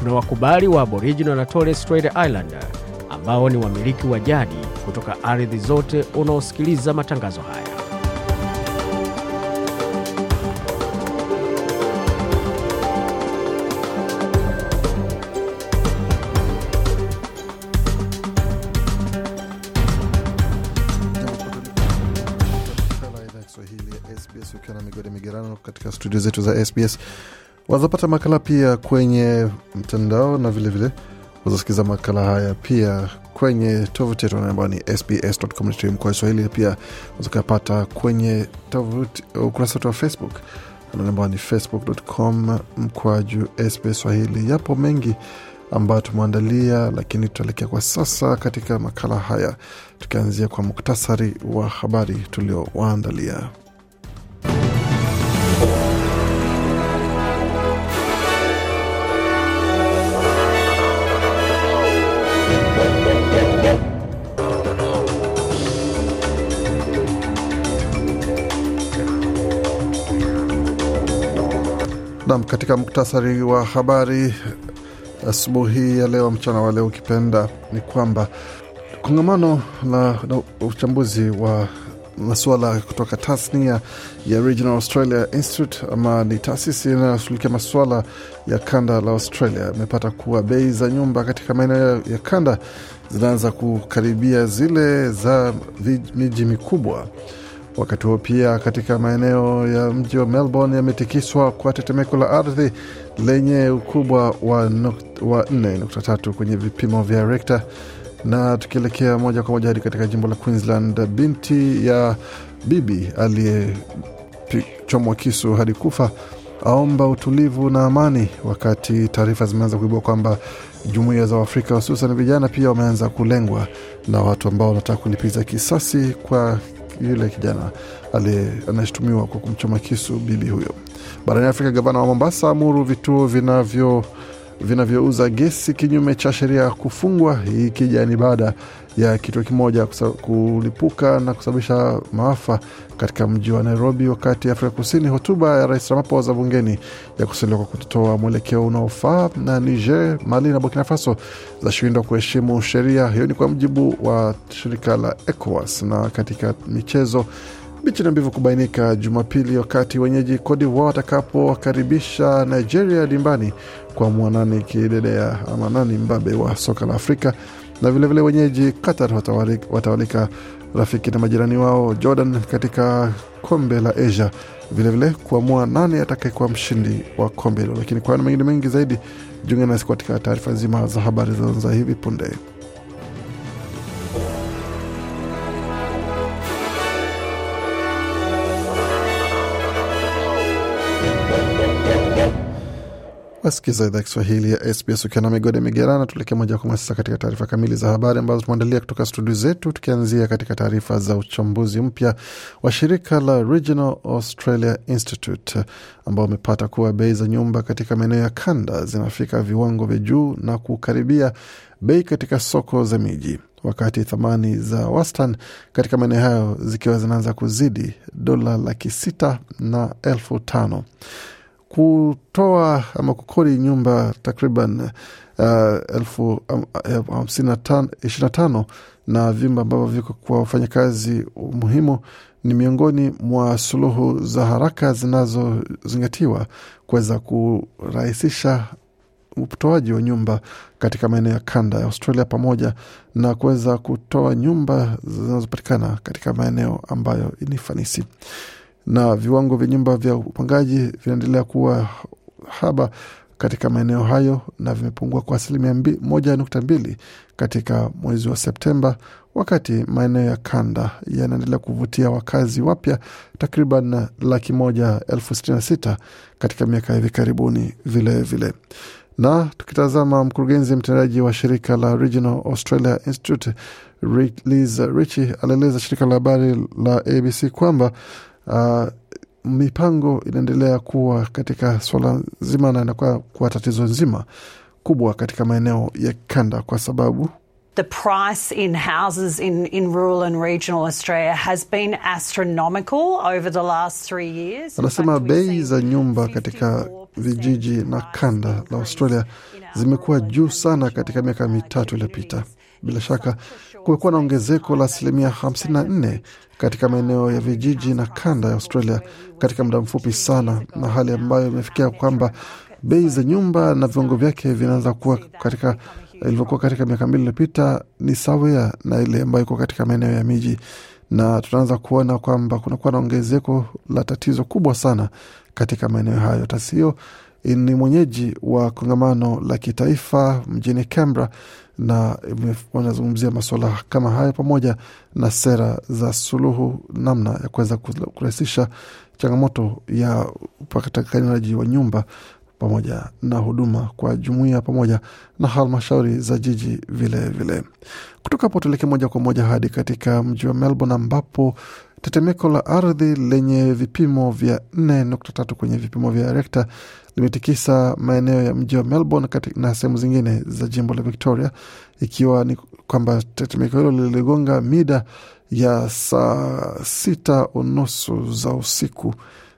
tuna wakubali wa Aboriginal na Torres Strait Islander ambao ni wamiliki wa jadi kutoka ardhi zote unaosikiliza matangazo haya. Ukiwa na migodi migerano katika studio zetu za SBS. Wazapata makala pia kwenye mtandao na vilevile wazasikiza makala haya pia kwenye tovuti yetu ambayo ni sbs.com.au kwa Kiswahili. Pia wazakapata kwenye tovuti ukurasa wetu wa Facebook ambao ni facebook.com mkwaju SBS Swahili. Yapo mengi ambayo tumeandalia, lakini tutaelekea kwa sasa katika makala haya tukianzia kwa muktasari wa habari tuliowaandalia. Nam, katika muktasari wa habari asubuhi ya leo, mchana wa leo ukipenda, ni kwamba kongamano la uchambuzi wa masuala kutoka tasnia ya Regional Australia Institute ama ni taasisi inayoshughulikia masuala ya kanda la Australia imepata kuwa bei za nyumba katika maeneo ya kanda zinaanza kukaribia zile za miji mikubwa. Wakati huo pia katika maeneo ya mji wa Melbourne yametikiswa kwa tetemeko la ardhi lenye ukubwa wa, nuk- 4.3 kwenye vipimo vya Richter. Na tukielekea moja kwa moja hadi katika jimbo la Queensland, binti ya bibi aliyechomwa kisu hadi kufa aomba utulivu na amani, wakati taarifa zimeanza kuibua kwamba jumuiya za Waafrika hususan vijana pia wameanza kulengwa na watu ambao wanataka kulipiza kisasi kwa yule kijana anayeshutumiwa kwa kumchoma kisu bibi huyo. Barani Afrika, gavana wa Mombasa amuru vituo vinavyo vinavyouza gesi kinyume cha sheria kufungwa, hii ikija ni baada ya kituo kimoja kulipuka na kusababisha maafa katika mji wa Nairobi, wakati Afrika Kusini hotuba ya Rais Ramaphosa bungeni ya kusalia kwa kutotoa mwelekeo unaofaa, na Niger, Mali na Burkina Faso zashindwa kuheshimu sheria. Hiyo ni kwa mjibu wa shirika la ECOWAS. Na katika michezo bichi na mbivu kubainika Jumapili wakati wenyeji d'Ivoire watakapowakaribisha Nigeria dimbani kwa mwanani kidedea ama nani mbabe wa soka la Afrika, na vilevile vile wenyeji Qatar watawali- watawalika rafiki na majirani wao Jordan katika kombe la Asia, vilevile kuamua nani atakayekuwa mshindi wa kombe hilo. Lakini kwa mengine mengi zaidi, jiunge nasi katika taarifa nzima za habari zinazoanza hivi punde. Wasikiza idhaa Kiswahili ya SBS ukiwa na migode migerana. Tuelekea moja kwa moja sasa katika taarifa kamili za habari ambazo tumeandalia kutoka studio zetu, tukianzia katika taarifa za uchambuzi mpya wa shirika la Regional Australia Institute ambao wamepata kuwa bei za nyumba katika maeneo ya kanda zinafika viwango vya juu na kukaribia bei katika soko za miji, wakati thamani za wastani katika maeneo hayo zikiwa zinaanza kuzidi dola laki sita na elfu tano kutoa ama kukodi nyumba takriban uh, elfu um, uh, hamsini na tano na vyumba ambavyo viko kwa wafanyakazi muhimu ni miongoni mwa suluhu za haraka zinazozingatiwa kuweza kurahisisha utoaji wa nyumba katika maeneo ya kanda ya Australia pamoja na kuweza kutoa nyumba zinazopatikana katika maeneo ambayo ni fanisi na viwango vya nyumba vya upangaji vinaendelea kuwa haba katika maeneo hayo na vimepungua kwa asilimia moja nukta mbili katika mwezi wa Septemba, wakati maeneo ya kanda yanaendelea kuvutia wakazi wapya takriban laki moja elfu sitini na sita katika miaka hivi karibuni vilevile vile. Na tukitazama mkurugenzi mtendaji wa shirika la Regional Australia Institute Liz Richie alieleza shirika la habari la ABC kwamba uh, mipango inaendelea kuwa katika swala zima na inakuwa kuwa tatizo nzima kubwa katika maeneo ya kanda kwa sababu The price in houses in, in rural and regional Australia has been astronomical over the last three years. Anasema bei za nyumba katika vijiji na kanda la Australia zimekuwa juu sana katika miaka mitatu iliyopita. Bila shaka kumekuwa na ongezeko la asilimia 54 katika maeneo ya vijiji na kanda ya Australia katika muda mfupi sana, na hali ambayo imefikia kwamba bei za nyumba na viwango vyake vinaanza kuwa katika ilivyokuwa katika miaka mbili iliyopita ni sawia na ile ambayo iko katika maeneo ya miji, na tunaanza kuona kwamba kunakuwa na ongezeko la tatizo kubwa sana katika maeneo hayo. Hiyo ni mwenyeji wa kongamano la kitaifa mjini Canberra na wanazungumzia masuala kama haya pamoja na sera za suluhu, namna ya kuweza kurahisisha changamoto ya upatikanaji wa nyumba pamoja na huduma kwa jumuiya pamoja na halmashauri za jiji vilevile vile. Kutoka hapo tuelekee moja kwa moja hadi katika mji wa Melbourne ambapo tetemeko la ardhi lenye vipimo vya 4.3 kwenye vipimo vya rekta limetikisa maeneo ya mji wa Melbourne na sehemu zingine za jimbo la Victoria, ikiwa ni kwamba tetemeko hilo liligonga mida ya saa sita unusu za usiku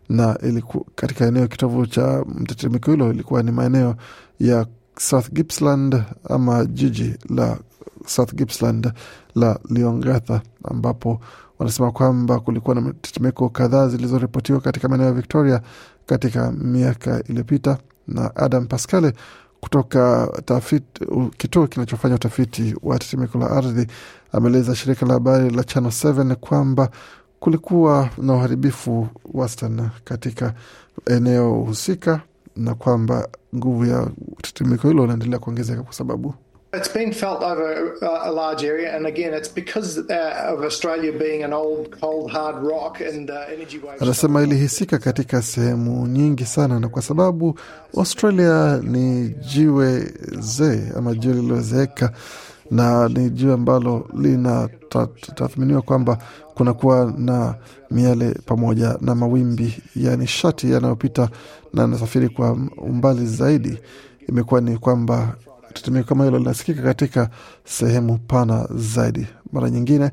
na iliku, katika eneo kitovu cha mtetemeko hilo ilikuwa ni maeneo ya South Gippsland ama jiji la South Gippsland la Leongatha, ambapo wanasema kwamba kulikuwa na tetemeko kadhaa zilizoripotiwa katika maeneo ya Victoria katika miaka iliyopita. Na Adam Pascale kutoka tafiti, kituo kinachofanya utafiti wa tetemeko la ardhi ameeleza shirika la habari la Channel 7 kwamba kulikuwa na uharibifu wastani katika eneo husika na kwamba nguvu ya tetemeko hilo inaendelea kuongezeka kwa sababu It's been felt over a large area, and again, it's because uh, of Australia being an old, cold, hard rock and uh, energy waves. Anasema ilihisika katika sehemu nyingi sana, na kwa sababu Australia ni jiwe zee ama jiwe lililozeeka na ni jiwe ambalo linatathminiwa kwamba kunakuwa na miale pamoja na mawimbi ya nishati yanayopita na yanasafiri kwa umbali zaidi. Imekuwa ni kwamba tetemeko kama hilo linasikika katika sehemu pana zaidi. Mara nyingine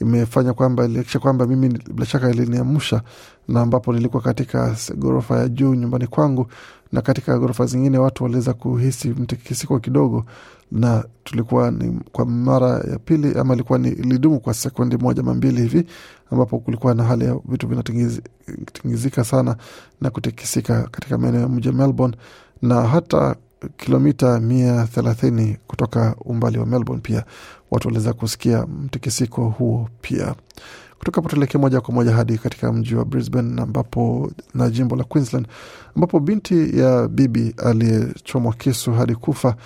imefanya kwamba ilikisha kwamba mimi bila shaka iliniamsha, na ambapo nilikuwa katika ghorofa ya juu nyumbani kwangu, na katika ghorofa zingine watu waliweza kuhisi mtikisiko kidogo, na tulikuwa ni kwa mara ya pili ama ilikuwa ni ilidumu kwa sekundi moja ama mbili hivi, ambapo kulikuwa na hali ya vitu vinatingizika sana na kutikisika katika maeneo ya mji Melbourne na hata kilomita mia thelathini kutoka umbali wa Melbourne pia watu waliweza kusikia mtikisiko huo pia. Kutoka hapo tuelekee moja kwa moja hadi katika mji wa Brisbane ambapo na jimbo la Queensland ambapo binti ya bibi aliyechomwa kisu hadi kufa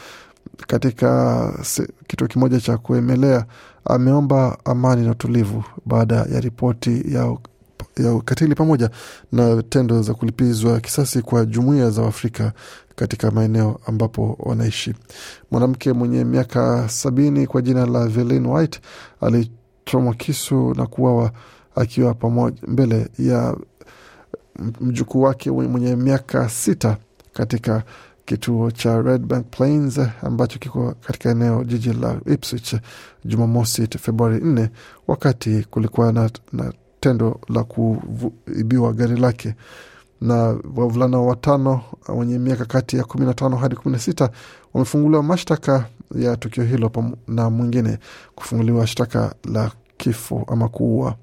katika kituo kimoja cha kuemelea ameomba amani na utulivu baada ya ripoti ya ya ukatili pamoja na tendo za kulipizwa kisasi kwa jumuiya za Afrika katika maeneo ambapo wanaishi. Mwanamke mwenye miaka sabini kwa jina la Velin White alichomwa kisu na kuwawa akiwa pamoja mbele ya mjukuu wake mwenye miaka sita katika kituo cha Redbank Plains ambacho kiko katika eneo jiji la Ipswich Jumamosi Februari 4 wakati kulikuwa na, na tendo la kuibiwa gari lake na wavulana watano wenye miaka kati ya kumi na tano hadi kumi na sita wamefunguliwa mashtaka ya tukio hilo na mwingine kufunguliwa shtaka la kifo ama kuua.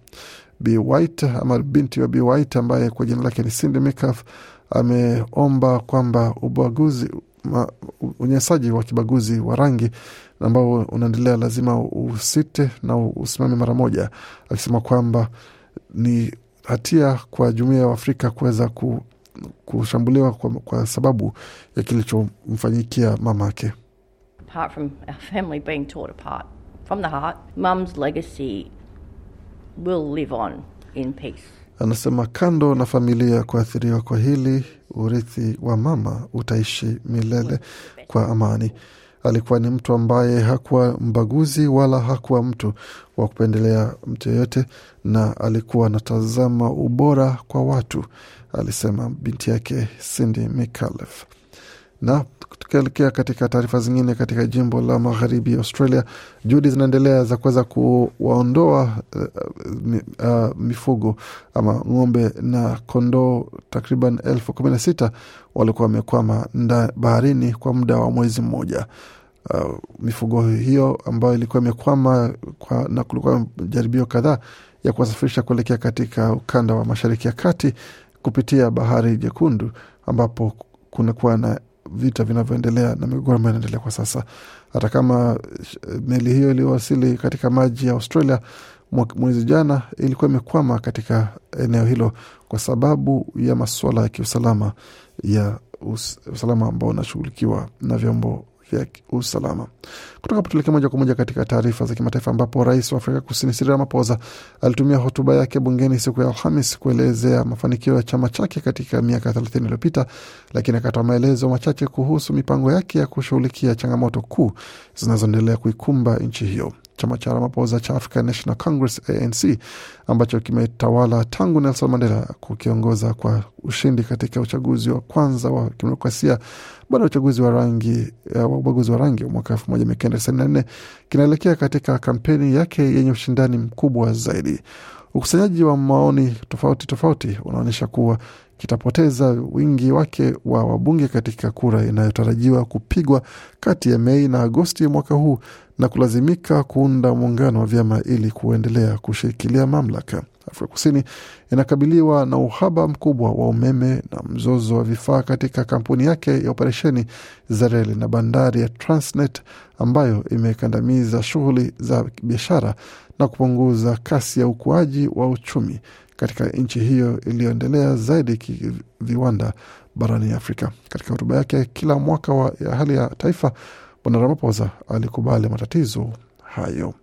B White ama binti wa B White ambaye kwa jina lake ni Cindy Metcalf ameomba kwamba ubaguzi unyanyasaji wa kibaguzi wa rangi ambao unaendelea lazima usite na usimame mara moja, akisema kwamba ni hatia kwa jumuiya ya Afrika kuweza kushambuliwa kwa, kwa sababu ya kilichomfanyikia mamake. Apart from our family being torn apart from the heart, mum's legacy will live on in peace. Anasema kando na familia kuathiriwa kwa hili, urithi wa mama utaishi milele kwa amani. Alikuwa ni mtu ambaye hakuwa mbaguzi wala hakuwa mtu wa kupendelea mtu yeyote, na alikuwa anatazama ubora kwa watu, alisema binti yake Cindy McAuliffe. Na tukielekea katika taarifa zingine, katika jimbo la magharibi Australia, juhudi zinaendelea za kuweza kuwaondoa uh, uh, mifugo ama ng'ombe na kondoo takriban elfu kumi na sita walikuwa wamekwama baharini kwa muda wa mwezi mmoja. Uh, mifugo hiyo ambayo ilikuwa imekwama na kulikuwa jaribio kadhaa ya kuwasafirisha kuelekea katika ukanda wa mashariki ya kati kupitia bahari Jekundu ambapo kunakuwa na vita vinavyoendelea na migogoro ambayo inaendelea kwa sasa. Hata kama meli hiyo iliyowasili katika maji ya Australia mwezi jana, ilikuwa imekwama katika eneo hilo kwa sababu ya masuala ya kiusalama ya us, usalama ambao unashughulikiwa na vyombo vya usalama. Kutoka potulekea moja kwa moja katika taarifa za kimataifa, ambapo rais wa Afrika Kusini Cyril Ramaphosa alitumia hotuba yake bungeni siku ya Alhamis kuelezea mafanikio ya chama chake katika miaka thelathini iliyopita, lakini akatoa maelezo machache kuhusu mipango yake ya kushughulikia changamoto kuu zinazoendelea kuikumba nchi hiyo. Chama cha Ramaphosa cha African National Congress ANC ambacho kimetawala tangu Nelson Mandela kukiongoza kwa ushindi katika uchaguzi wa kwanza wa kidemokrasia baada ya uchaguzi wa rangi wa ubaguzi wa rangi wa mwaka elfu moja mia kenda tisini na nne kinaelekea katika kampeni yake yenye ushindani mkubwa zaidi. Ukusanyaji wa maoni tofauti tofauti unaonyesha kuwa kitapoteza wingi wake wa wabunge katika kura inayotarajiwa kupigwa kati ya Mei na Agosti mwaka huu na kulazimika kuunda muungano wa vyama ili kuendelea kushikilia mamlaka. Afrika Kusini inakabiliwa na uhaba mkubwa wa umeme na mzozo wa vifaa katika kampuni yake ya operesheni za reli na bandari ya Transnet ambayo imekandamiza shughuli za biashara na kupunguza kasi ya ukuaji wa uchumi katika nchi hiyo iliyoendelea zaidi kiviwanda barani Afrika. Katika hotuba yake kila mwaka wa ya hali ya taifa, Bwana Ramaphosa alikubali matatizo hayo.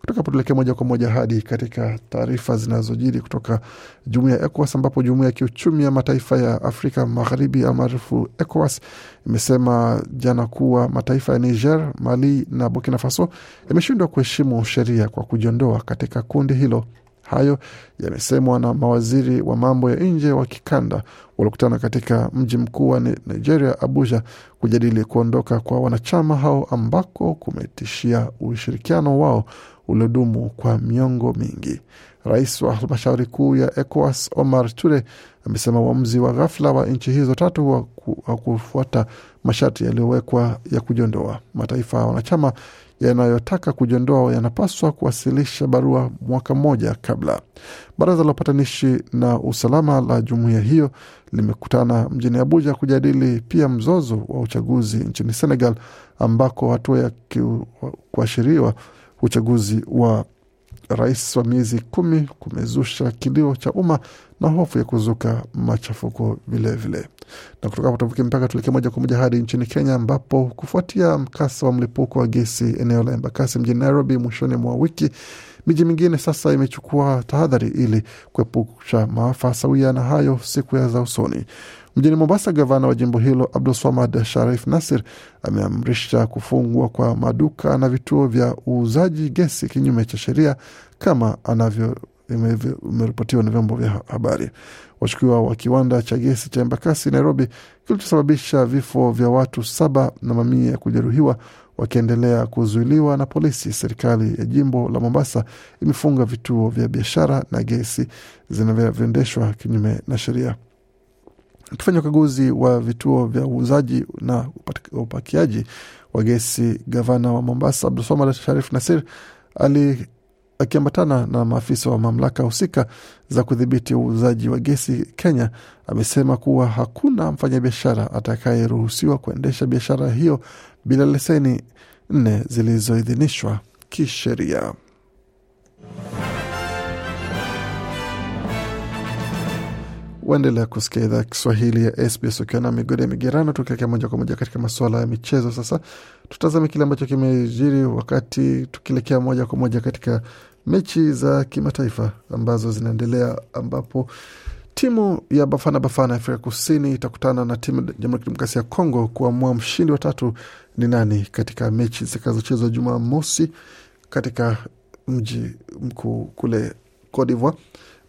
Kutoka potulekea moja kwa moja hadi katika taarifa zinazojiri kutoka jumuiya ya ECOWAS ambapo jumuiya ya kiuchumi ya mataifa ya Afrika Magharibi almaarufu ECOWAS imesema jana kuwa mataifa ya Niger, Mali na Burkina Faso yameshindwa kuheshimu sheria kwa kujiondoa katika kundi hilo. Hayo yamesemwa na mawaziri wa mambo ya nje wa kikanda waliokutana katika mji mkuu wa Nigeria, Abuja, kujadili kuondoka kwa wanachama hao ambako kumetishia ushirikiano wao uliodumu kwa miongo mingi. Rais wa halmashauri kuu ya ECOWAS Omar Ture amesema uamuzi wa ghafla wa nchi hizo tatu wa, ku, wa kufuata masharti yaliyowekwa ya kujiondoa. Mataifa wanachama yanayotaka kujiondoa yanapaswa kuwasilisha barua mwaka mmoja kabla. Baraza la upatanishi na usalama la jumuiya hiyo limekutana mjini Abuja kujadili pia mzozo wa uchaguzi nchini Senegal, ambako hatua ya kuashiriwa uchaguzi wa rais wa miezi kumi kumezusha kilio cha umma na hofu ya kuzuka machafuko vilevile. Na kutoka hapo tuvuke mpaka tuelekee moja kwa moja hadi nchini Kenya, ambapo kufuatia mkasa wa mlipuko wa gesi eneo la Embakasi mjini Nairobi mwishoni mwa wiki, miji mingine sasa imechukua tahadhari ili kuepusha maafa sawia na hayo siku ya za usoni. Mjini Mombasa, gavana wa jimbo hilo Abdulswamad Sharif Nasir ameamrisha kufungwa kwa maduka na vituo vya uuzaji gesi kinyume cha sheria kama anavyo imeripotiwa na vyombo vya habari. Washukiwa wa kiwanda cha gesi cha Embakasi Nairobi kilichosababisha vifo vya watu saba na mamia ya kujeruhiwa wakiendelea kuzuiliwa na polisi. Serikali ya jimbo la Mombasa imefunga vituo vya biashara na gesi zinavyoendeshwa kinyume na sheria. Akifanya ukaguzi wa vituo vya uuzaji na upakiaji wa gesi, gavana wa Mombasa Abdulswamad Sharif Nasir ali akiambatana na maafisa wa mamlaka husika za kudhibiti uuzaji wa gesi Kenya, amesema kuwa hakuna mfanyabiashara atakayeruhusiwa kuendesha biashara hiyo bila leseni nne zilizoidhinishwa kisheria. Waendelea kusikia idhaa Kiswahili ya SBS ukiwa na migode migerano, tukielekea moja kwa moja katika masuala ya michezo. Sasa tutazame kile ambacho kimejiri wakati tukielekea moja kwa moja katika mechi za kimataifa ambazo zinaendelea ambapo timu ya Bafana Bafana Afrika Kusini itakutana na timu ya Jamhuri ya Kidemokrasia ya Kongo kuamua mshindi wa tatu ni nani katika mechi zitakazochezwa Jumamosi katika mji mkuu kule Cote d'Ivoire.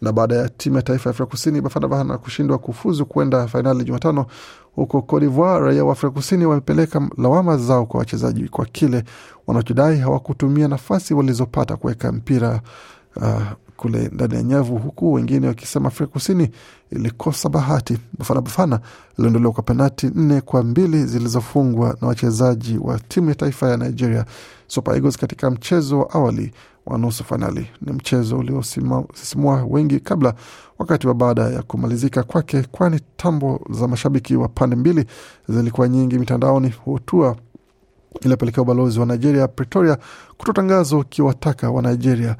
Na baada ya timu ya taifa ya Afrika Kusini Bafana Bafana kushindwa kufuzu kwenda fainali Jumatano huko Cote d'Ivoire, raia wa Afrika Kusini wamepeleka lawama zao kwa wachezaji kwa kile wanachodai hawakutumia nafasi walizopata kuweka mpira uh, kule ndani ya nyavu, huku wengine wakisema Afrika Kusini ilikosa bahati. Bafana Bafana iliondolewa kwa penati nne kwa mbili zilizofungwa na wachezaji wa timu ya taifa ya Nigeria Super Eagles katika mchezo wa awali wa nusu fainali. Ni mchezo uliosisimua wengi kabla, wakati wa baada ya kumalizika kwake, kwani tambo za mashabiki wa pande mbili zilikuwa nyingi mitandaoni. Hutua iliyopelekea ubalozi wa Nigeria Pretoria kutotangaza ukiwataka wa Nigeria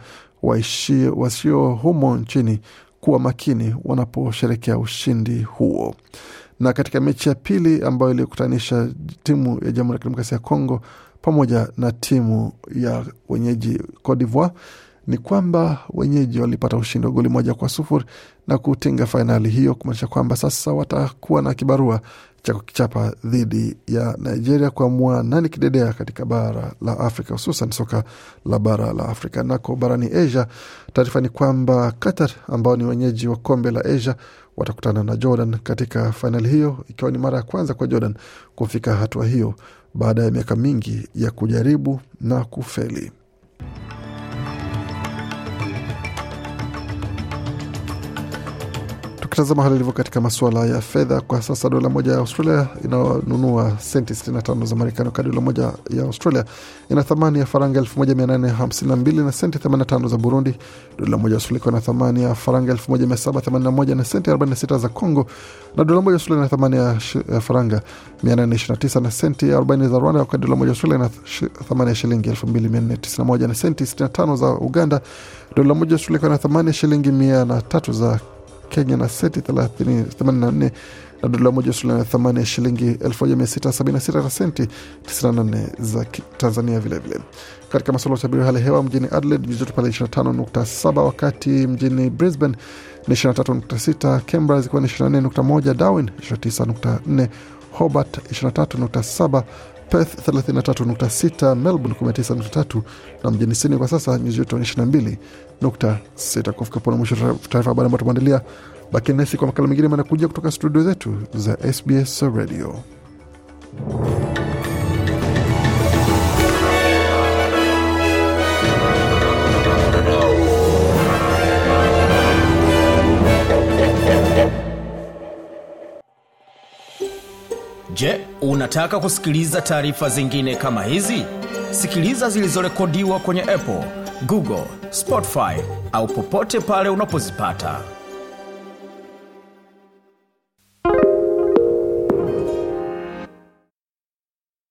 wasio humo nchini kuwa makini wanaposherekea ushindi huo. Na katika mechi ya pili ambayo ilikutanisha timu ya Jamhuri ya Kidemokrasia ya Kongo pamoja na timu ya wenyeji Cote d'Ivoire ni kwamba wenyeji walipata ushindi wa goli moja kwa sufuri na kutinga fainali hiyo, kumaanisha kwamba sasa watakuwa na kibarua cha kukichapa dhidi ya Nigeria kuamua nani kidedea katika bara la Afrika, hususan soka la bara la Afrika. Nako barani Asia, taarifa ni kwamba Qatar ambao ni wenyeji wa kombe la Asia watakutana na Jordan katika fainali hiyo, ikiwa ni mara ya kwanza kwa Jordan kufika hatua hiyo baada ya miaka mingi ya kujaribu na kufeli. Tukitazama hali ilivyo katika masuala ya fedha kwa sasa, dola moja ya Australia inanunua senti 65 za Marekani, wakati dola moja ya Australia ina thamani ya faranga 1852 na senti 85 za Burundi. Dola moja ya Australia ikiwa na thamani ya faranga 1781 na senti 46 za Congo, na dola moja ya Australia ina thamani ya, faranga 829 na senti 40 za Rwanda, wakati dola moja ya Australia ina thamani ya shilingi 2491 na senti 65 za Uganda. Dola moja ya Australia ikiwa na thamani ya shilingi 103 za Kenya na senti 84 na dola moja Australia na thamani ya shilingi 1676 na senti 94 za Tanzania. Vilevile katika masuala ya utabiri hali hewa mjini Adelaide nyuzi joto pale 25.7, wakati mjini Brisbane ni 23.6, Canberra zikiwa ni 24.1, Darwin 29.4, Hobart 23.7 Perth 33.6, Melbourne 19.3 na mjini Sydney kwa sasa nyuzi joto ni 22.6. Kufika pona mwisho taarifa habari ambayo tumeandalia. Bakini nasi kwa makala mengine manakuja kutoka studio zetu za SBS Radio. Je, unataka kusikiliza taarifa zingine kama hizi? Sikiliza zilizorekodiwa kwenye Apple, Google, Spotify au popote pale unapozipata.